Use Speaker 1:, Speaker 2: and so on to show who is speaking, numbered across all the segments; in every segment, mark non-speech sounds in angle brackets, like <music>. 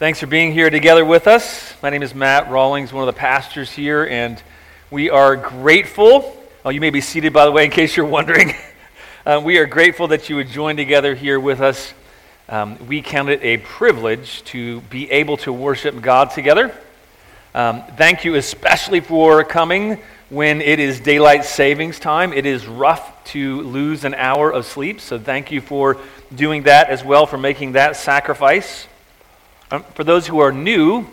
Speaker 1: Thanks for being here together with us. My name is Matt Rawlings, one of the pastors here, and we are grateful. Oh, you may be seated, by the way, in case you're wondering. <laughs> uh, we are grateful that you would join together here with us. Um, we count it a privilege to be able to worship God together. Um, thank you especially for coming when it is daylight savings time. It is rough to lose an hour of sleep, so thank you for doing that as well, for making that sacrifice. Um, for those who are new,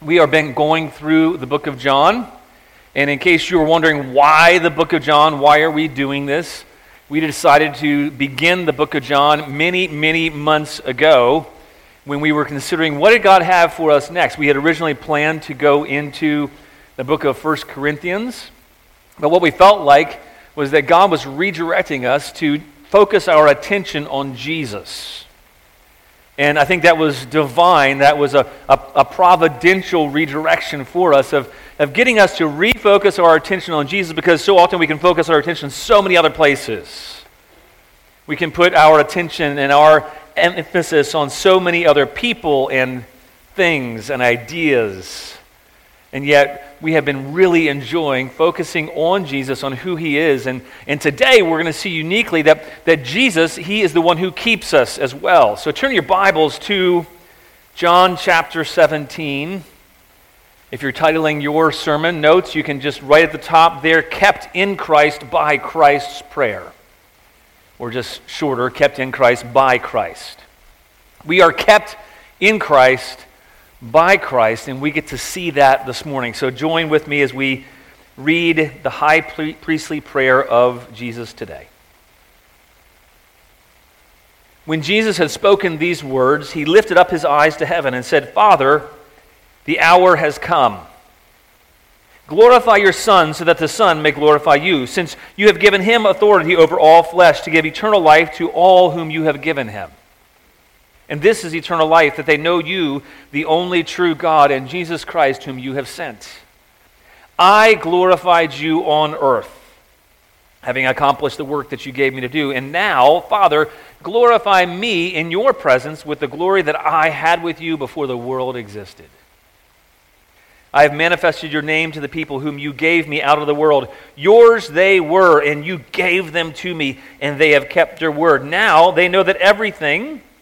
Speaker 1: we have been going through the book of John. And in case you were wondering why the book of John, why are we doing this? We decided to begin the book of John many, many months ago when we were considering what did God have for us next. We had originally planned to go into the book of First Corinthians, but what we felt like was that God was redirecting us to focus our attention on Jesus. And I think that was divine. That was a, a, a, providential redirection for us of, of getting us to refocus our attention on Jesus because so often we can focus our attention so many other places. We can put our attention and our emphasis on so many other people and things and ideas. And yet, we have been really enjoying focusing on Jesus, on who he is. And, and today, we're going to see uniquely that, that Jesus, he is the one who keeps us as well. So turn your Bibles to John chapter 17. If you're titling your sermon notes, you can just write at the top there, kept in Christ by Christ's prayer. Or just shorter, kept in Christ by Christ. We are kept in Christ by Christ, and we get to see that this morning. So join with me as we read the high priestly prayer of Jesus today. When Jesus had spoken these words, he lifted up his eyes to heaven and said, Father, the hour has come. Glorify your Son so that the Son may glorify you, since you have given him authority over all flesh to give eternal life to all whom you have given him. And this is eternal life, that they know you, the only true God, and Jesus Christ, whom you have sent. I glorified you on earth, having accomplished the work that you gave me to do. And now, Father, glorify me in your presence with the glory that I had with you before the world existed. I have manifested your name to the people whom you gave me out of the world. Yours they were, and you gave them to me, and they have kept your word. Now they know that everything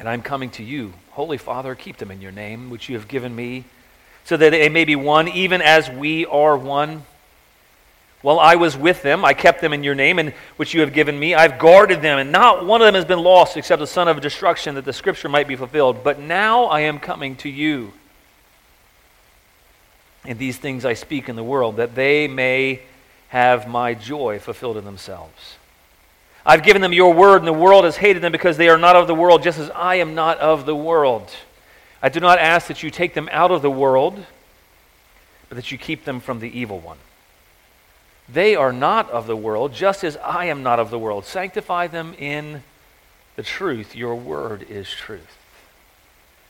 Speaker 1: and I'm coming to you. Holy Father, keep them in your name, which you have given me, so that they may be one, even as we are one. While I was with them, I kept them in your name, and which you have given me. I've guarded them, and not one of them has been lost except the son of destruction, that the scripture might be fulfilled. But now I am coming to you. And these things I speak in the world, that they may have my joy fulfilled in themselves. I've given them your word, and the world has hated them because they are not of the world, just as I am not of the world. I do not ask that you take them out of the world, but that you keep them from the evil one. They are not of the world, just as I am not of the world. Sanctify them in the truth. Your word is truth.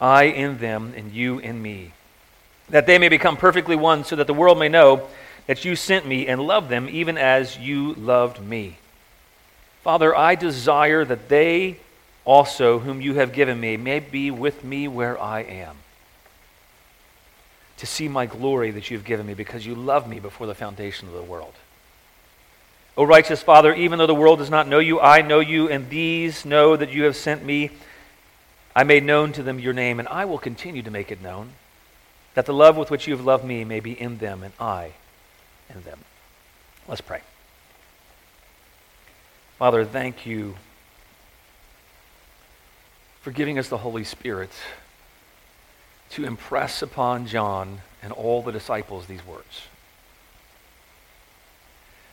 Speaker 1: I in them and you in me that they may become perfectly one, so that the world may know that you sent me and loved them even as you loved me. Father, I desire that they also, whom you have given me, may be with me where I am, to see my glory that you have given me, because you loved me before the foundation of the world. O righteous Father, even though the world does not know you, I know you, and these know that you have sent me. I made known to them your name, and I will continue to make it known, that the love with which you have loved me may be in them, and I in them. Let's pray. Father, thank you for giving us the Holy Spirit to impress upon John and all the disciples these words.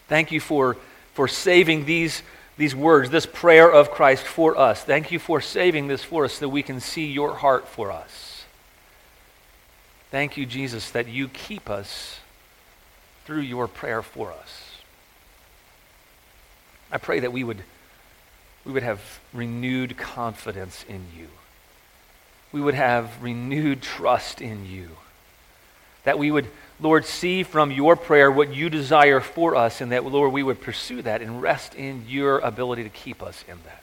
Speaker 1: Thank you for, for saving these, these words, this prayer of Christ for us. Thank you for saving this for us so that we can see your heart for us. Thank you, Jesus, that you keep us through your prayer for us. I pray that we would, we would have renewed confidence in you. We would have renewed trust in you. That we would, Lord, see from your prayer what you desire for us, and that, Lord, we would pursue that and rest in your ability to keep us in that.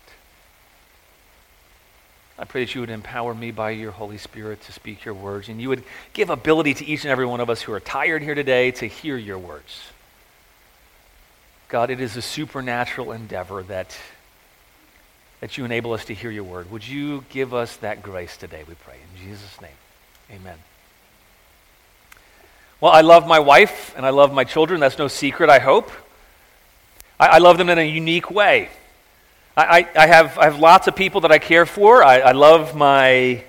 Speaker 1: I pray that you would empower me by your Holy Spirit to speak your words, and you would give ability to each and every one of us who are tired here today to hear your words. God, it is a supernatural endeavor that, that you enable us to hear your word. Would you give us that grace today, we pray. In Jesus' name, amen. Well, I love my wife and I love my children. That's no secret, I hope. I, I love them in a unique way. I, I, have, I have lots of people that I care for. I, I love my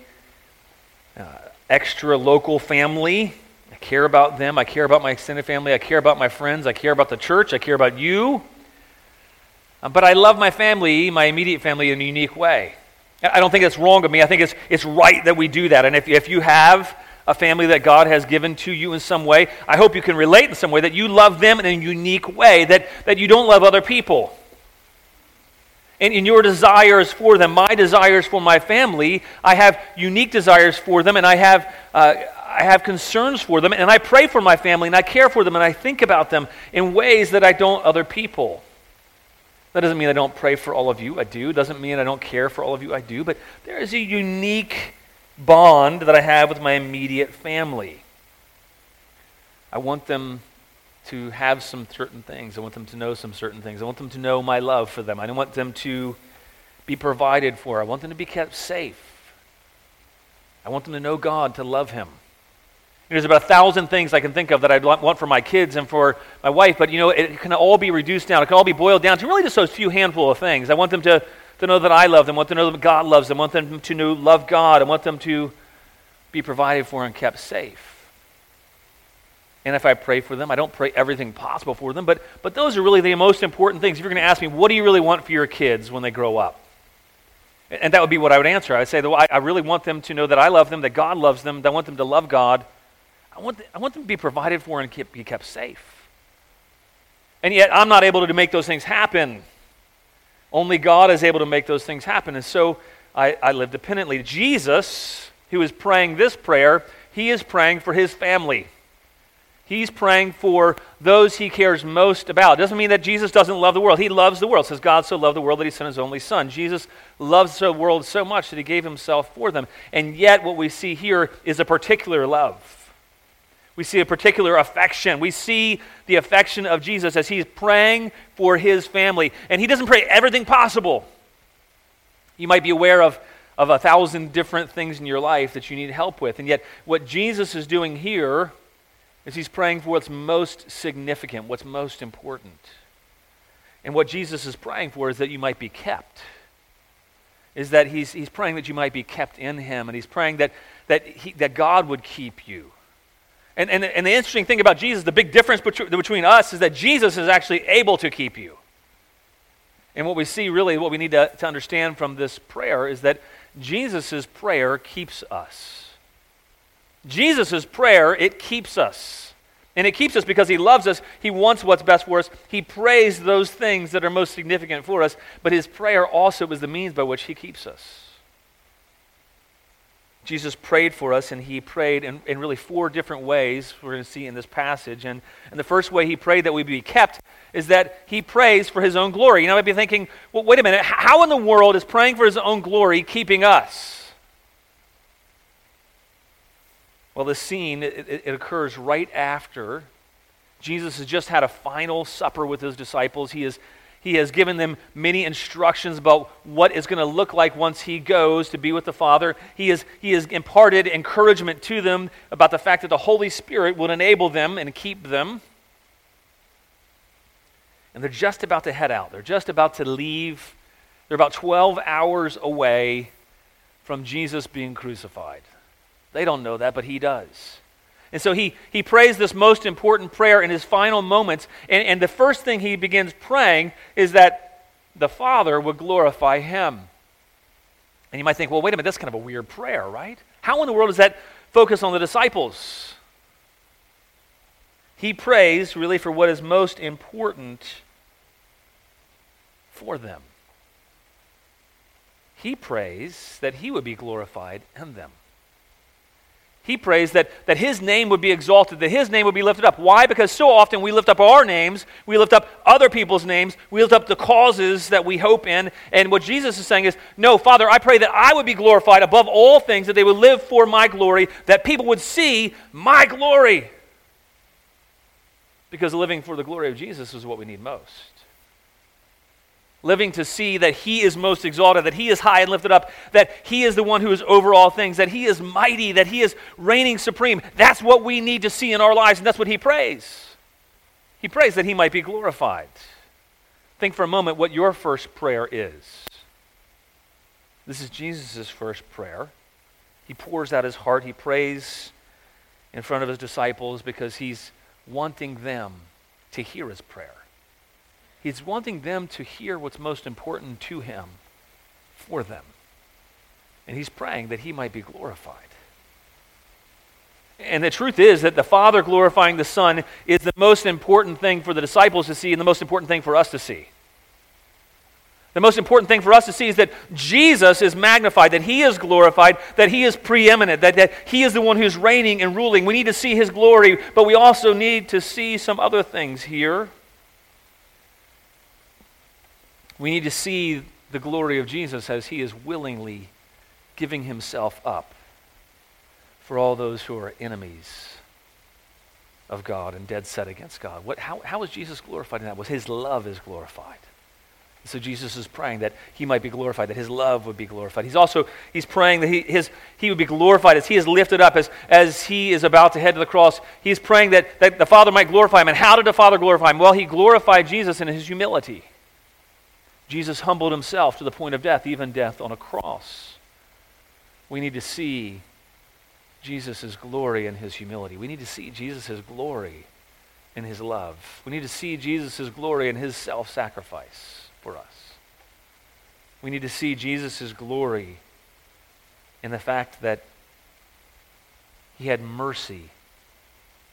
Speaker 1: uh, extra local family I care about them. I care about my extended family. I care about my friends. I care about the church. I care about you. Um, but I love my family, my immediate family, in a unique way. I don't think it's wrong of me. I think it's, it's right that we do that. And if, if you have a family that God has given to you in some way, I hope you can relate in some way that you love them in a unique way, that, that you don't love other people. And in your desires for them, my desires for my family, I have unique desires for them, and I have, uh, I have concerns for them, and I pray for my family, and I care for them, and I think about them in ways that I don't other people. That doesn't mean I don't pray for all of you. I do. Doesn't mean I don't care for all of you. I do. But there is a unique bond that I have with my immediate family. I want them to have some certain things. I want them to know some certain things. I want them to know my love for them. I want them to be provided for. I want them to be kept safe. I want them to know God, to love Him. There's about a thousand things I can think of that I want for my kids and for my wife, but you know, it can all be reduced down. It can all be boiled down to really just those few handful of things. I want them to, to know that I love them. Want them to know that God loves them. Want them to know, love God. I want them to be provided for and kept safe. And if I pray for them, I don't pray everything possible for them, but, but those are really the most important things. If you're going to ask me, what do you really want for your kids when they grow up? And that would be what I would answer. I would say, well, I, I really want them to know that I love them, that God loves them, that I want them to love God, I want, the, I want them to be provided for and keep, be kept safe. And yet, I'm not able to make those things happen. Only God is able to make those things happen. And so I, I live dependently. Jesus, who is praying this prayer, he is praying for his family. He's praying for those he cares most about. It doesn't mean that Jesus doesn't love the world. He loves the world. It says God so loved the world that he sent his only son. Jesus loves the world so much that he gave himself for them. And yet what we see here is a particular love. We see a particular affection. We see the affection of Jesus as he's praying for his family. And he doesn't pray everything possible. You might be aware of, of a thousand different things in your life that you need help with. And yet, what Jesus is doing here is he's praying for what's most significant, what's most important. And what Jesus is praying for is that you might be kept. Is that he's, he's praying that you might be kept in him, and he's praying that, that, he, that God would keep you. And, and, and the interesting thing about Jesus, the big difference between, between us is that Jesus is actually able to keep you. And what we see really, what we need to, to understand from this prayer is that Jesus' prayer keeps us. Jesus' prayer, it keeps us. And it keeps us because he loves us. He wants what's best for us. He prays those things that are most significant for us. But his prayer also is the means by which he keeps us. Jesus prayed for us, and he prayed in, in really four different ways, we're going to see in this passage. And, and the first way he prayed that we be kept is that he prays for his own glory. You know, I'd be thinking, well, wait a minute, how in the world is praying for his own glory keeping us? Well, the scene, it, it, it occurs right after Jesus has just had a final supper with his disciples. He is He has given them many instructions about what is going to look like once he goes to be with the Father. He has, he has imparted encouragement to them about the fact that the Holy Spirit will enable them and keep them. And they're just about to head out. They're just about to leave. They're about 12 hours away from Jesus being crucified. They don't know that, but he does. And so he, he prays this most important prayer in his final moments. And, and the first thing he begins praying is that the Father would glorify him. And you might think, well, wait a minute, that's kind of a weird prayer, right? How in the world does that focus on the disciples? He prays really for what is most important for them. He prays that he would be glorified in them. He prays that, that his name would be exalted, that his name would be lifted up. Why? Because so often we lift up our names, we lift up other people's names, we lift up the causes that we hope in. And what Jesus is saying is, No, Father, I pray that I would be glorified above all things, that they would live for my glory, that people would see my glory. Because living for the glory of Jesus is what we need most living to see that He is most exalted, that He is high and lifted up, that He is the one who is over all things, that He is mighty, that He is reigning supreme. That's what we need to see in our lives, and that's what He prays. He prays that He might be glorified. Think for a moment what your first prayer is. This is Jesus' first prayer. He pours out his heart. He prays in front of his disciples because he's wanting them to hear his prayer. He's wanting them to hear what's most important to him for them. And he's praying that he might be glorified. And the truth is that the Father glorifying the Son is the most important thing for the disciples to see and the most important thing for us to see. The most important thing for us to see is that Jesus is magnified, that he is glorified, that he is preeminent, that, that he is the one who's reigning and ruling. We need to see his glory, but we also need to see some other things here. We need to see the glory of Jesus as he is willingly giving himself up for all those who are enemies of God and dead set against God. What, how, how is Jesus glorified in that? Was his love is glorified. So Jesus is praying that he might be glorified, that his love would be glorified. He's also he's praying that he, his, he would be glorified as he is lifted up, as, as he is about to head to the cross. He's praying that, that the Father might glorify him. And how did the Father glorify him? Well, he glorified Jesus in his humility. Jesus humbled himself to the point of death, even death on a cross. We need to see Jesus' glory in his humility. We need to see Jesus' glory in his love. We need to see Jesus' glory in his self sacrifice for us. We need to see Jesus' glory in the fact that he had mercy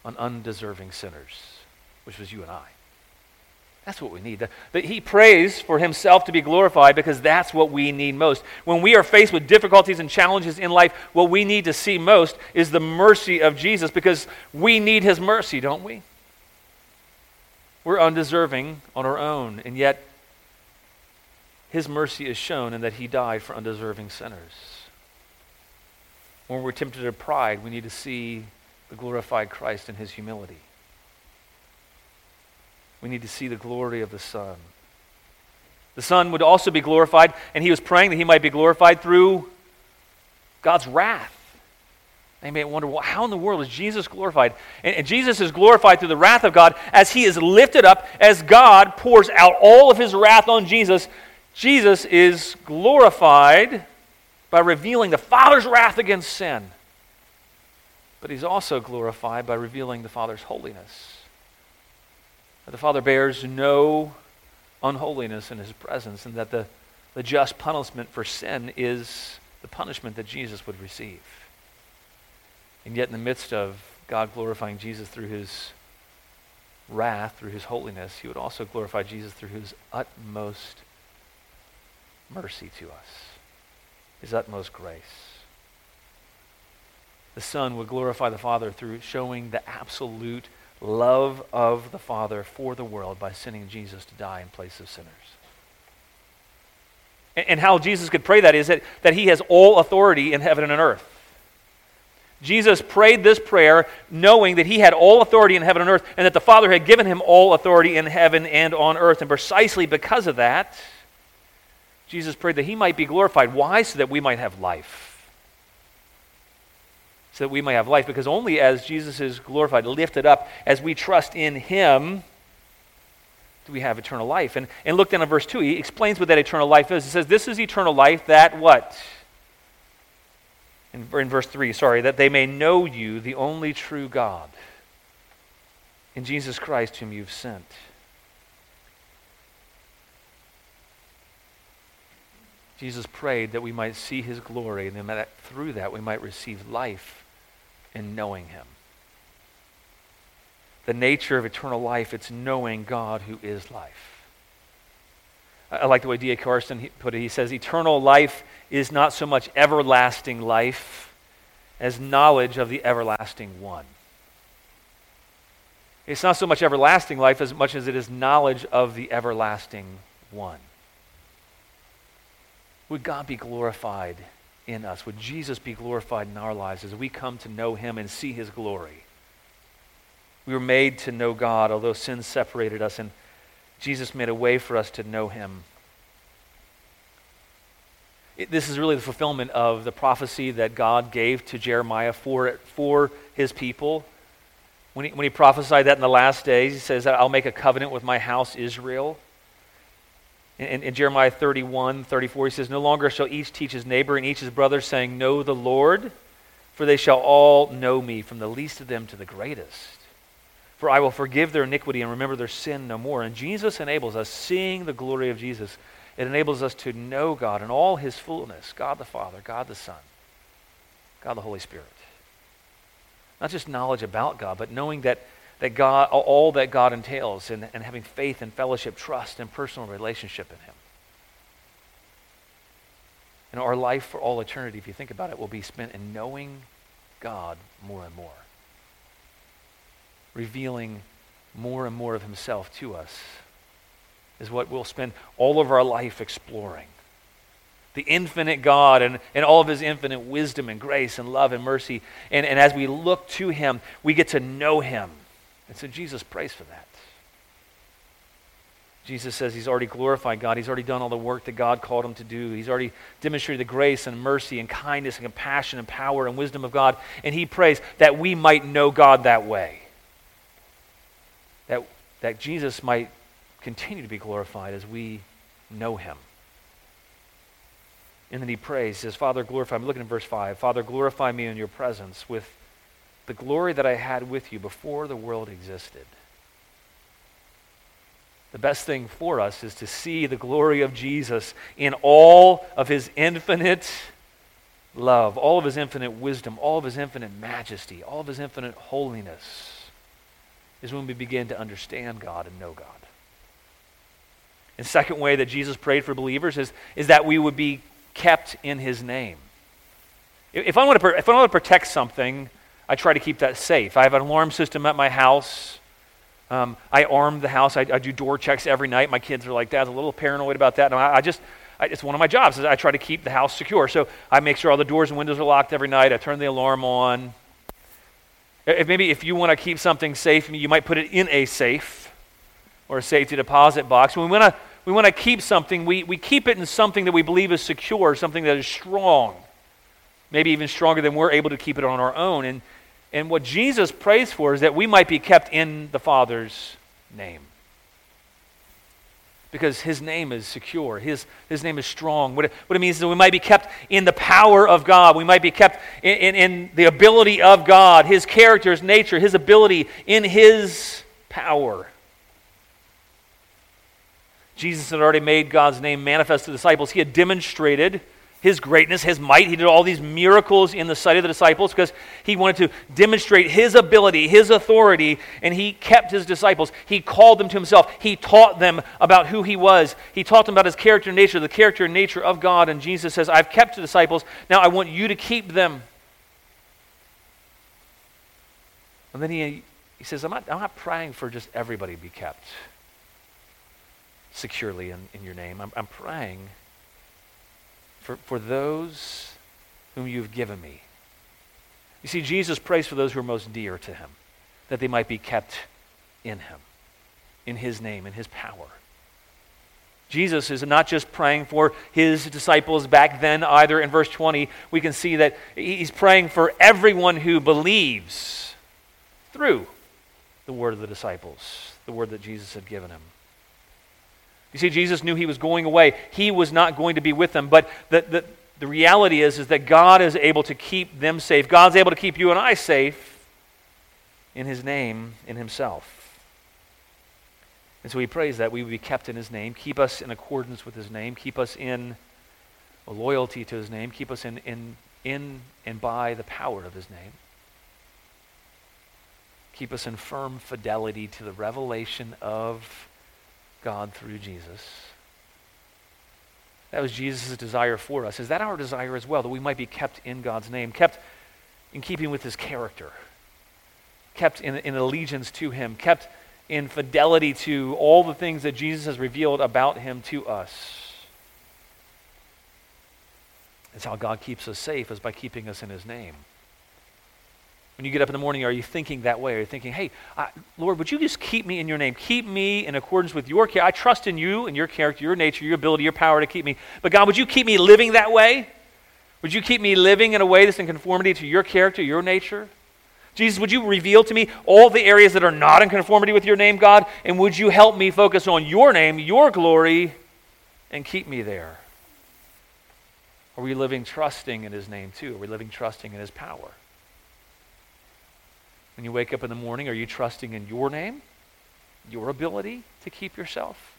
Speaker 1: on undeserving sinners, which was you and I. That's what we need. That he prays for himself to be glorified because that's what we need most. When we are faced with difficulties and challenges in life, what we need to see most is the mercy of Jesus because we need his mercy, don't we? We're undeserving on our own, and yet his mercy is shown in that he died for undeserving sinners. When we're tempted to pride, we need to see the glorified Christ in his humility. We need to see the glory of the Son. The Son would also be glorified, and he was praying that he might be glorified through God's wrath. They may wonder, well, how in the world is Jesus glorified? And, and, Jesus is glorified through the wrath of God as he is lifted up, as God pours out all of his wrath on Jesus. Jesus is glorified by revealing the Father's wrath against sin. But he's also glorified by revealing the Father's holiness that the Father bears no unholiness in his presence, and that the, the just punishment for sin is the punishment that Jesus would receive. And yet, in the midst of God glorifying Jesus through his wrath, through his holiness, he would also glorify Jesus through his utmost mercy to us, his utmost grace. The Son would glorify the Father through showing the absolute love of the Father for the world by sending Jesus to die in place of sinners. And, and how Jesus could pray that is that, that he has all authority in heaven and earth. Jesus prayed this prayer knowing that he had all authority in heaven and earth and that the Father had given him all authority in heaven and on earth. And precisely because of that, Jesus prayed that he might be glorified. Why? So that we might have life. So that we might have life. Because only as Jesus is glorified, lifted up, as we trust in him, do we have eternal life. And, and look down at verse 2. He explains what that eternal life is. He says, This is eternal life that what? in, in verse 3, sorry, that they may know you, the only true God, in Jesus Christ, whom you've sent. Jesus prayed that we might see his glory, and that through that we might receive life in knowing him. The nature of eternal life, it's knowing God who is life. I like the way D.A. Carson put it. He says, Eternal life is not so much everlasting life as knowledge of the everlasting one. It's not so much everlasting life as much as it is knowledge of the everlasting one. Would God be glorified in us? Would Jesus be glorified in our lives as we come to know him and see his glory? We were made to know God, although sin separated us, and Jesus made a way for us to know him this is really the fulfillment of the prophecy that God gave to Jeremiah for, for his people. When he, when he prophesied that in the last days, he says, I'll make a covenant with my house Israel. In, in, Jeremiah 31, 34, he says, No longer shall each teach his neighbor and each his brother, saying, Know the Lord, for they shall all know me, from the least of them to the greatest. For I will forgive their iniquity and remember their sin no more. And Jesus enables us, seeing the glory of Jesus, it enables us to know God in all his fullness God the Father, God the Son, God the Holy Spirit. Not just knowledge about God, but knowing that, that God, all that God entails and, and having faith and fellowship, trust, and personal relationship in him. And our life for all eternity, if you think about it, will be spent in knowing God more and more, revealing more and more of himself to us is what we'll spend all of our life exploring. The infinite God and, and all of his infinite wisdom and grace and love and mercy. And, and as we look to him, we get to know him. And so Jesus prays for that. Jesus says he's already glorified God. He's already done all the work that God called him to do. He's already demonstrated the grace and mercy and kindness and compassion and power and wisdom of God. And he prays that we might know God that way. That, that Jesus might continue to be glorified as we know him. And then he prays, says, Father, glorify me. Looking at verse 5. Father, glorify me in your presence with the glory that I had with you before the world existed. The best thing for us is to see the glory of Jesus in all of his infinite love, all of his infinite wisdom, all of his infinite majesty, all of his infinite holiness, is when we begin to understand God and know God. And second way that Jesus prayed for believers is, is that we would be kept in his name. If I, want to, if I want to protect something, I try to keep that safe. I have an alarm system at my house. Um, I arm the house. I, I, do door checks every night. My kids are like, Dad's a little paranoid about that. And I, I just, I, it's one of my jobs. Is I try to keep the house secure. So I make sure all the doors and windows are locked every night. I turn the alarm on. If maybe if you want to keep something safe, you might put it in a safe or a safety deposit box. When we want to we want to keep something, we, we keep it in something that we believe is secure, something that is strong, maybe even stronger than we're able to keep it on our own. And, and what Jesus prays for is that we might be kept in the Father's name. Because his name is secure, his, his name is strong. What it, what it means is that we might be kept in the power of God, we might be kept in, in, in the ability of God, his character, his nature, his ability, in his power. Jesus had already made God's name manifest to the disciples. He had demonstrated his greatness, his might. He did all these miracles in the sight of the disciples because he wanted to demonstrate his ability, his authority, and he kept his disciples. He called them to himself. He taught them about who he was. He taught them about his character and nature, the character and nature of God. And Jesus says, I've kept the disciples. Now I want you to keep them. And then he, he says, I'm not, I'm not praying for just everybody to be kept securely in, in your name. I'm, I'm praying for, for those whom you've given me. You see, Jesus prays for those who are most dear to him, that they might be kept in him, in his name, in his power. Jesus is not just praying for his disciples back then either. In verse 20, we can see that he's praying for everyone who believes through the word of the disciples, the word that Jesus had given him. You see, Jesus knew he was going away. He was not going to be with them. But the, the, the reality is, is that God is able to keep them safe. God's able to keep you and I safe in his name, in himself. And so he prays that we would be kept in his name, keep us in accordance with his name, keep us in loyalty to his name, keep us in, in, in and by the power of his name. Keep us in firm fidelity to the revelation of God through Jesus. That was Jesus' desire for us. Is that our desire as well? That we might be kept in God's name, kept in keeping with his character, kept in, in allegiance to him, kept in fidelity to all the things that Jesus has revealed about him to us. It's how God keeps us safe, is by keeping us in his name. When you get up in the morning, are you thinking that way? Are you thinking, hey, I, Lord, would you just keep me in your name? Keep me in accordance with your care. I trust in you and your character, your nature, your ability, your power to keep me. But God, would you keep me living that way? Would you keep me living in a way that's in conformity to your character, your nature? Jesus, would you reveal to me all the areas that are not in conformity with your name, God? And would you help me focus on your name, your glory, and keep me there? Are we living trusting in his name too? Are we living trusting in his power? When you wake up in the morning, are you trusting in your name, your ability to keep yourself?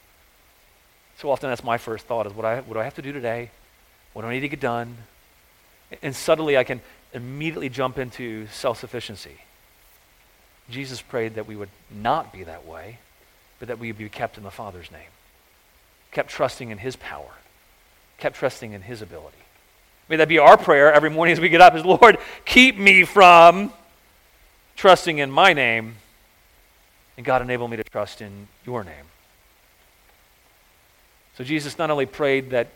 Speaker 1: So often that's my first thought is what, I, what do I have to do today? What do I need to get done? And suddenly I can immediately jump into self sufficiency. Jesus prayed that we would not be that way, but that we would be kept in the Father's name, kept trusting in His power, kept trusting in His ability. May that be our prayer every morning as we get up is, Lord, keep me from trusting in my name, and God enable me to trust in your name. So Jesus not only prayed that,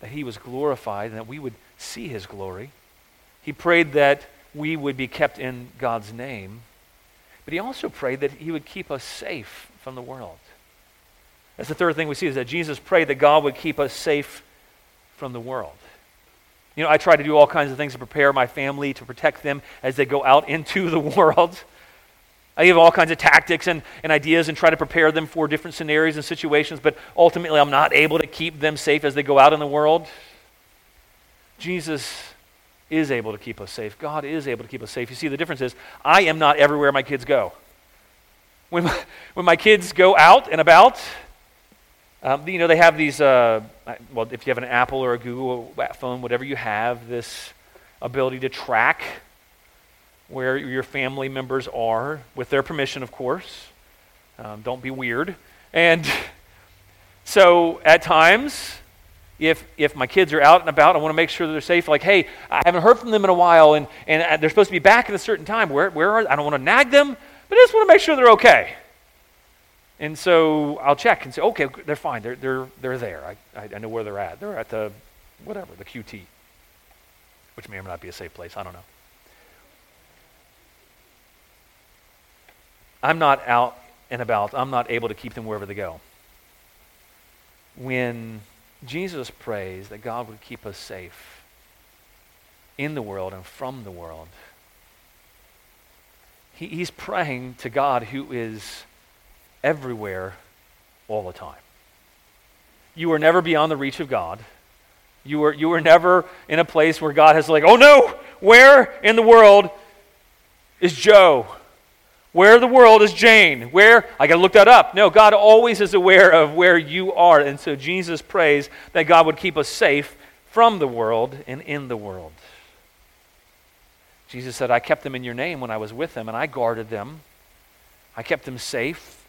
Speaker 1: that he was glorified and that we would see his glory. He prayed that we would be kept in God's name, but he also prayed that he would keep us safe from the world. That's the third thing we see is that Jesus prayed that God would keep us safe from the world. You know, I try to do all kinds of things to prepare my family, to protect them as they go out into the <laughs> world. I give all kinds of tactics and, and ideas and try to prepare them for different scenarios and situations, but ultimately I'm not able to keep them safe as they go out in the world. Jesus is able to keep us safe. God is able to keep us safe. You see, the difference is I am not everywhere my kids go. When my, <laughs> when my kids go out and about, um, you know, they have these, uh, well, if you have an Apple or a Google phone, whatever you have, this ability to track where your family members are, with their permission, of course. Um, don't be weird. And <laughs> so at times, if, if my kids are out and about, I want to make sure that they're safe. Like, hey, I haven't heard from them in a while, and, and uh, they're supposed to be back at a certain time. Where, where are I don't want to nag them, but I just want to make sure they're okay. And so I'll check and say, okay, they're fine. They're, they're, they're there. I, I, know where they're at. They're at the, whatever, the QT, which may or may not be a safe place. I don't know. I'm not out and about. I'm not able to keep them wherever they go. When Jesus prays that God would keep us safe in the world and from the world. He, he's praying to God who is everywhere all the time. You are never beyond the reach of God. You are, you are never in a place where God has like, oh no, where in the world is Joe? Where in the world is Jane? Where? I got to look that up. No, God always is aware of where you are. And so Jesus prays that God would keep us safe from the world and in the world. Jesus said, I kept them in your name when I was with them, and I guarded them. I kept them safe.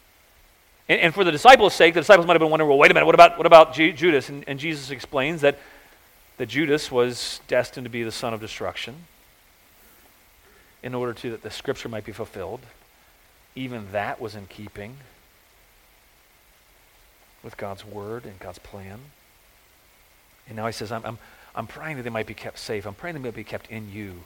Speaker 1: And, and for the disciples' sake, the disciples might have been wondering, well, wait a minute, what about, what about Ju- Judas? And, and Jesus explains that, that Judas was destined to be the son of destruction in order to that the scripture might be fulfilled even that was in keeping with God's word and God's plan. And now he says, I'm, I'm, I'm praying that they might be kept safe. I'm praying they might be kept in you,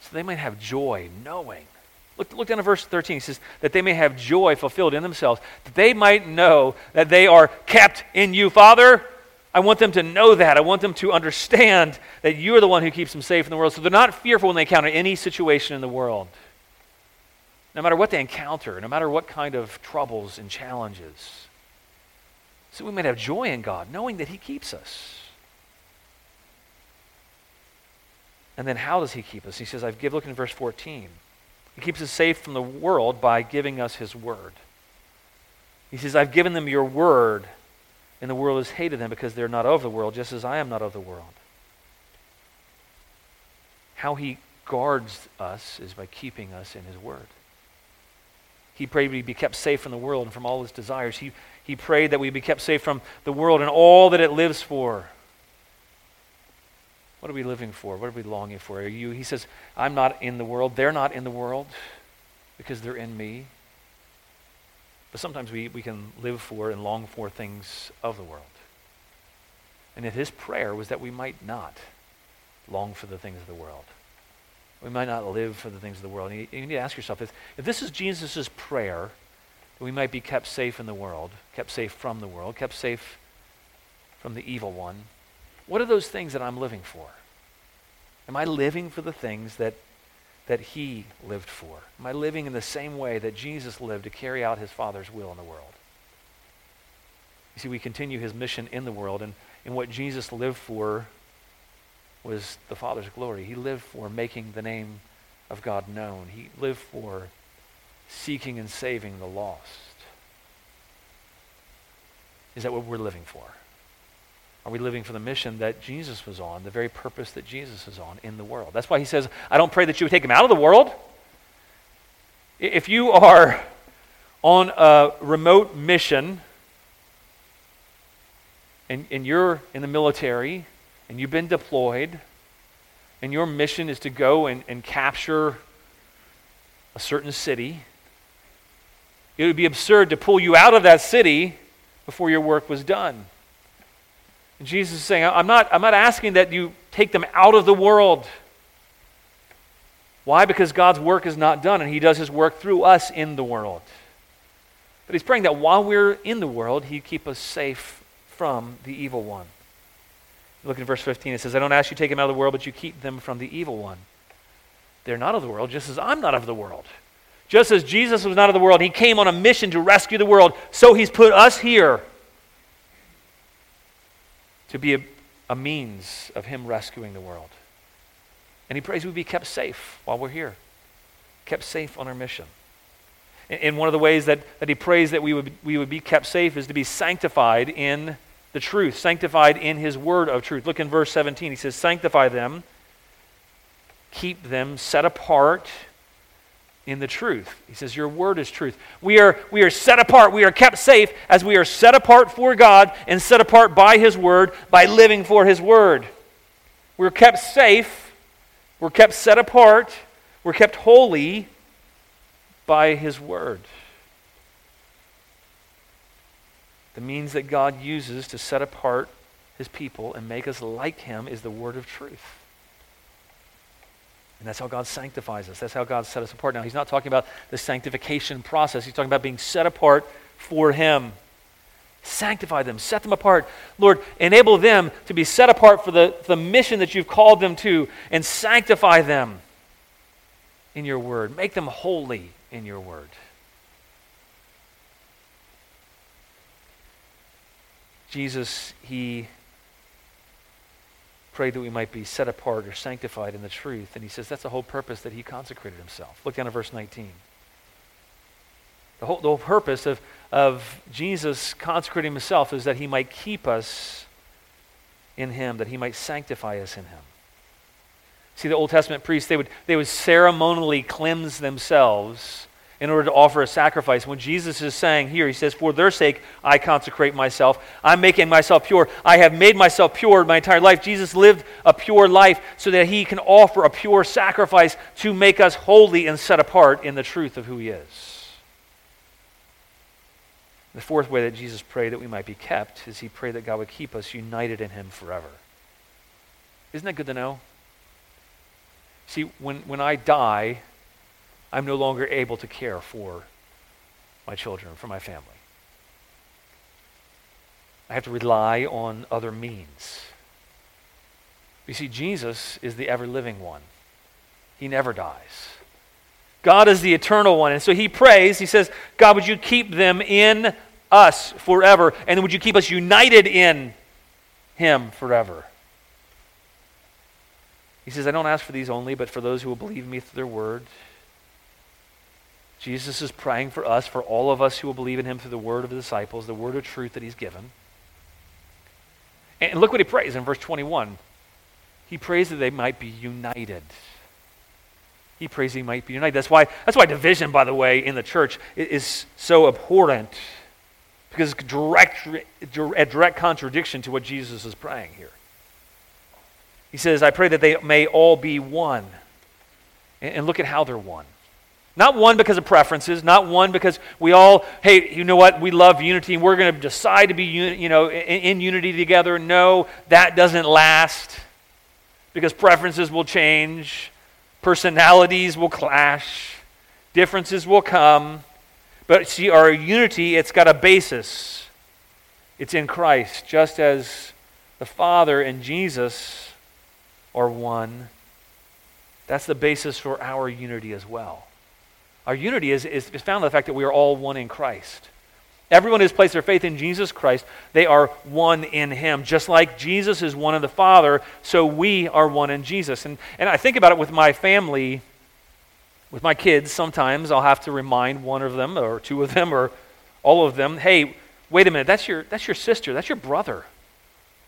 Speaker 1: So they might have joy knowing. Look, look down at verse 13. He says, that they may have joy fulfilled in themselves, that they might know that they are kept in you. Father, I want them to know that. I want them to understand that you are the one who keeps them safe in the world. So they're not fearful when they encounter any situation in the world. No matter what they encounter, no matter what kind of troubles and challenges. So we might have joy in God, knowing that He keeps us. And then how does He keep us? He says, I've given, look in verse 14. He keeps us safe from the world by giving us His word. He says, I've given them your word, and the world has hated them because they're not of the world, just as I am not of the world. How He guards us is by keeping us in His word. He prayed we be kept safe from the world and from all its desires. He, he prayed that we be kept safe from the world and all that it lives for. What are we living for? What are we longing for? Are you, he says, I'm not in the world. They're not in the world because they're in me. But sometimes we, we can live for and long for things of the world. And if his prayer was that we might not long for the things of the world. We might not live for the things of the world. You, you need to ask yourself if, if this is Jesus' prayer, that we might be kept safe in the world, kept safe from the world, kept safe from the evil one, what are those things that I'm living for? Am I living for the things that, that he lived for? Am I living in the same way that Jesus lived to carry out his Father's will in the world? You see, we continue his mission in the world, and, and what Jesus lived for was the Father's glory. He lived for making the name of God known. He lived for seeking and saving the lost. Is that what we're living for? Are we living for the mission that Jesus was on, the very purpose that Jesus is on in the world? That's why he says, I don't pray that you would take him out of the world. If you are on a remote mission and, and you're in the military and you've been deployed and your mission is to go and, and capture a certain city, it would be absurd to pull you out of that city before your work was done. And Jesus is saying, I'm not, I'm not asking that you take them out of the world. Why? Because God's work is not done, and He does His work through us in the world. But He's praying that while we're in the world, He'd keep us safe from the evil one. Look at verse 15. It says, I don't ask you to take them out of the world, but you keep them from the evil one. They're not of the world, just as I'm not of the world. Just as Jesus was not of the world, He came on a mission to rescue the world, so He's put us here to be a, a means of Him rescuing the world. And He prays we be kept safe while we're here, kept safe on our mission. And, and one of the ways that, that He prays that we would, we would be kept safe is to be sanctified in the truth, sanctified in His word of truth. Look in verse 17. He says, Sanctify them, keep them set apart in the truth. He says, Your word is truth. We are, we are set apart. We are kept safe as we are set apart for God and set apart by His word by living for His word. We're kept safe. We're kept set apart. We're kept holy by His word. The means that God uses to set apart His people and make us like Him is the word of truth. And that's how God sanctifies us. That's how God set us apart. Now, he's not talking about the sanctification process, he's talking about being set apart for him. Sanctify them, set them apart. Lord, enable them to be set apart for the, the mission that you've called them to, and sanctify them in your word. Make them holy in your word. Jesus, he prayed that we might be set apart or sanctified in the truth. And he says that's the whole purpose that he consecrated himself. Look down at verse 19. The whole, the whole purpose of, of Jesus consecrating himself is that he might keep us in him, that he might sanctify us in him. See, the Old Testament priests, they would, they would ceremonially cleanse themselves in order to offer a sacrifice. When Jesus is saying here, he says, For their sake, I consecrate myself. I'm making myself pure. I have made myself pure my entire life. Jesus lived a pure life so that he can offer a pure sacrifice to make us holy and set apart in the truth of who he is. The fourth way that Jesus prayed that we might be kept is he prayed that God would keep us united in him forever. Isn't that good to know? See, when, when I die, I'm no longer able to care for my children, for my family. I have to rely on other means. You see, Jesus is the ever living one, He never dies. God is the eternal one. And so he prays, he says, God, would you keep them in us forever? And would you keep us united in him forever? He says, I don't ask for these only, but for those who will believe me through their word. Jesus is praying for us, for all of us who will believe in him through the word of the disciples, the word of truth that he's given. And look what he prays in verse 21. He prays that they might be united. He prays he might be united. That's why, that's why division, by the way, in the church is so abhorrent. Because it's direct, a direct contradiction to what Jesus is praying here. He says, I pray that they may all be one. And look at how they're one. Not one because of preferences, not one because we all, hey, you know what, we love unity and we're going to decide to be you know, in, in unity together. No, that doesn't last because preferences will change, personalities will clash, differences will come. But see, our unity, it's got a basis. It's in Christ, just as the Father and Jesus are one. That's the basis for our unity as well. Our unity is, is, found in the fact that we are all one in Christ. Everyone has placed their faith in Jesus Christ, they are one in Him. Just like Jesus is one in the Father, so we are one in Jesus. And, and I think about it with my family, with my kids. Sometimes I'll have to remind one of them, or two of them, or all of them hey, wait a minute, that's your, that's your sister, that's your brother.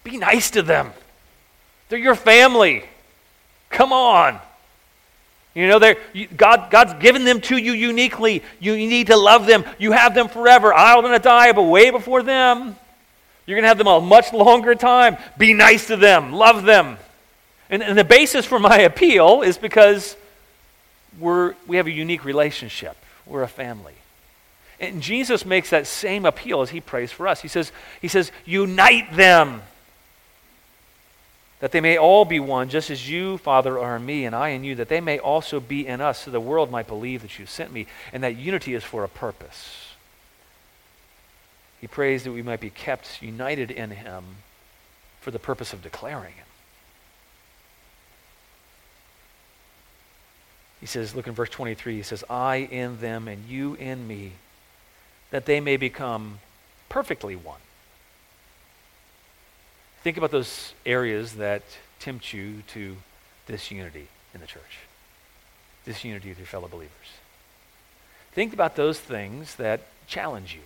Speaker 1: Be nice to them. They're your family. Come on. You know, God, God's given them to you uniquely. You need to love them. You have them forever. I'm going to die, but way before them, you're going to have them a much longer time. Be nice to them. Love them. And, and the basis for my appeal is because we're, we have a unique relationship. We're a family. And Jesus makes that same appeal as he prays for us. He says, he says unite them that they may all be one, just as you, Father, are in me, and I in you, that they may also be in us, so the world might believe that you sent me, and that unity is for a purpose. He prays that we might be kept united in him for the purpose of declaring him. He says, look in verse 23, he says, I in them and you in me, that they may become perfectly one Think about those areas that tempt you to disunity in the church, disunity with your fellow believers. Think about those things that challenge you.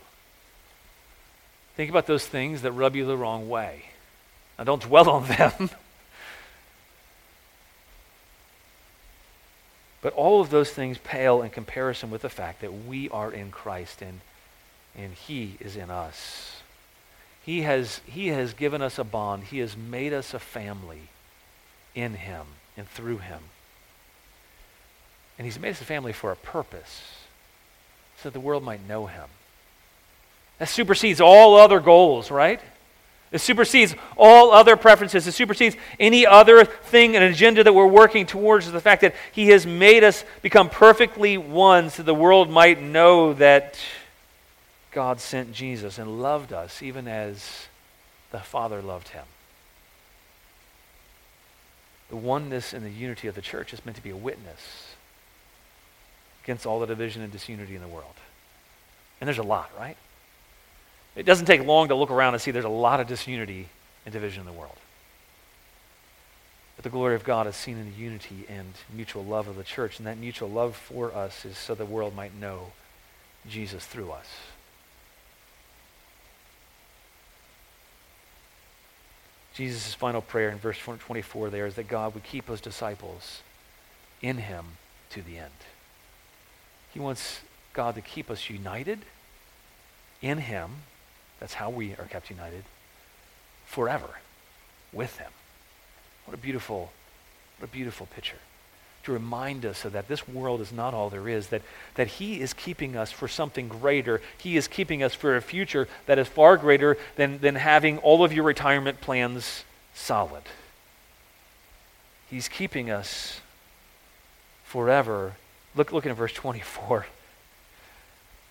Speaker 1: Think about those things that rub you the wrong way. Now, don't dwell on them. <laughs> but all of those things pale in comparison with the fact that we are in Christ and, and He is in us. He has, he has given us a bond. He has made us a family in Him and through Him. And He's made us a family for a purpose, so that the world might know Him. That supersedes all other goals, right? It supersedes all other preferences. It supersedes any other thing, an agenda that we're working towards. Is The fact that He has made us become perfectly one so the world might know that God sent Jesus and loved us even as the Father loved him. The oneness and the unity of the church is meant to be a witness against all the division and disunity in the world. And there's a lot, right? It doesn't take long to look around and see there's a lot of disunity and division in the world. But the glory of God is seen in the unity and mutual love of the church, and that mutual love for us is so the world might know Jesus through us. Jesus' final prayer in verse 24 there is that God would keep his disciples in him to the end. He wants God to keep us united in him. That's how we are kept united forever with him. What a beautiful, what a beautiful picture to remind us of that this world is not all there is, that, that He is keeping us for something greater. He is keeping us for a future that is far greater than, than having all of your retirement plans solid. He's keeping us forever. Look, look at verse 24.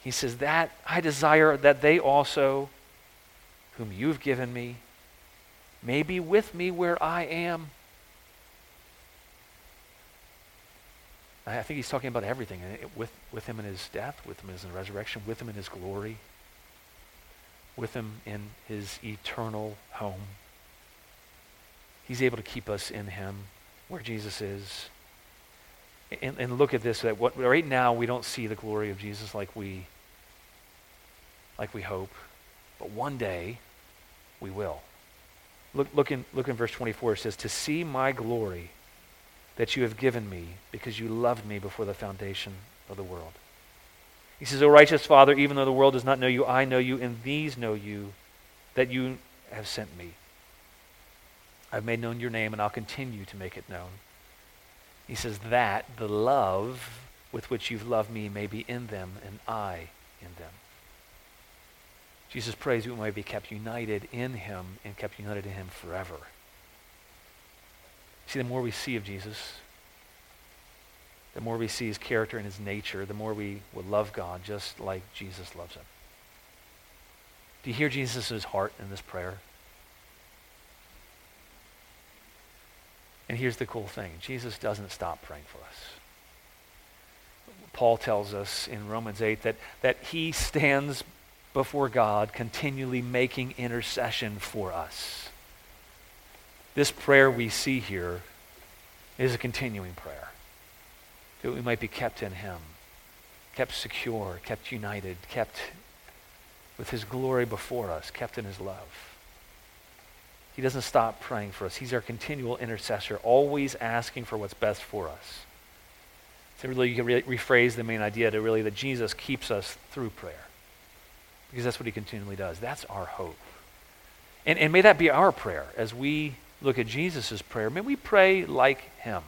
Speaker 1: He says, That I desire that they also, whom you've given me, may be with me where I am. I think he's talking about everything eh, with, with him in his death, with him in his resurrection, with him in his glory, with him in his eternal home. He's able to keep us in him where Jesus is. And, and look at this, that what, right now we don't see the glory of Jesus like we, like we hope. But one day we will. Look, look, in, look in verse 24. It says, To see my glory that you have given me because you loved me before the foundation of the world. He says, O righteous Father, even though the world does not know you, I know you, and these know you, that you have sent me. I've made known your name, and I'll continue to make it known. He says, That the love with which you've loved me may be in them, and I in them. Jesus prays we might be kept united in him and kept united in him forever. See, the more we see of Jesus, the more we see his character and his nature, the more we will love God just like Jesus loves him. Do you hear Jesus' heart in this prayer? And here's the cool thing Jesus doesn't stop praying for us. Paul tells us in Romans 8 that, that he stands before God continually making intercession for us. This prayer we see here is a continuing prayer. That we might be kept in him, kept secure, kept united, kept with his glory before us, kept in his love. He doesn't stop praying for us. He's our continual intercessor, always asking for what's best for us. So really, you can re- rephrase the main idea to really that Jesus keeps us through prayer. Because that's what he continually does. That's our hope. And, and may that be our prayer as we look at Jesus' prayer, may we pray like him.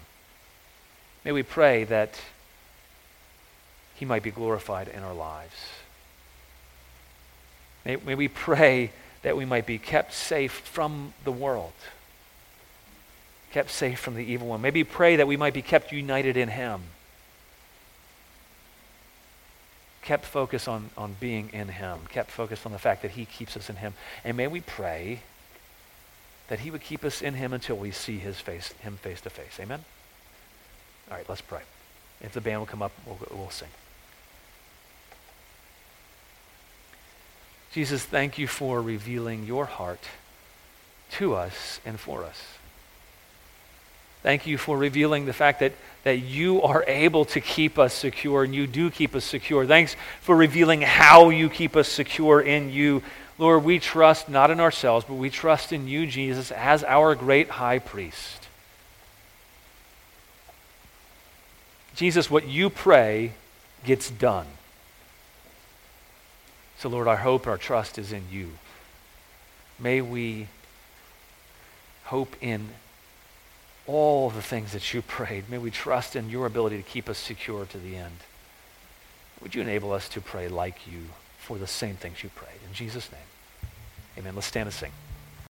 Speaker 1: May we pray that he might be glorified in our lives. May, may we pray that we might be kept safe from the world, kept safe from the evil one. Maybe pray that we might be kept united in him, kept focused on, on being in him, kept focused on the fact that he keeps us in him. And may we pray that he would keep us in him until we see his face, him face to face. Amen? All right, let's pray. If the band will come up, we'll, we'll sing. Jesus, thank you for revealing your heart to us and for us. Thank you for revealing the fact that, that you are able to keep us secure and you do keep us secure. Thanks for revealing how you keep us secure in you Lord, we trust not in ourselves, but we trust in you, Jesus, as our great high priest. Jesus, what you pray gets done. So, Lord, our hope, and our trust is in you. May we hope in all the things that you prayed. May we trust in your ability to keep us secure to the end. Would you enable us to pray like you for the same things you prayed? In Jesus' name. Amen. Let's stand and sing.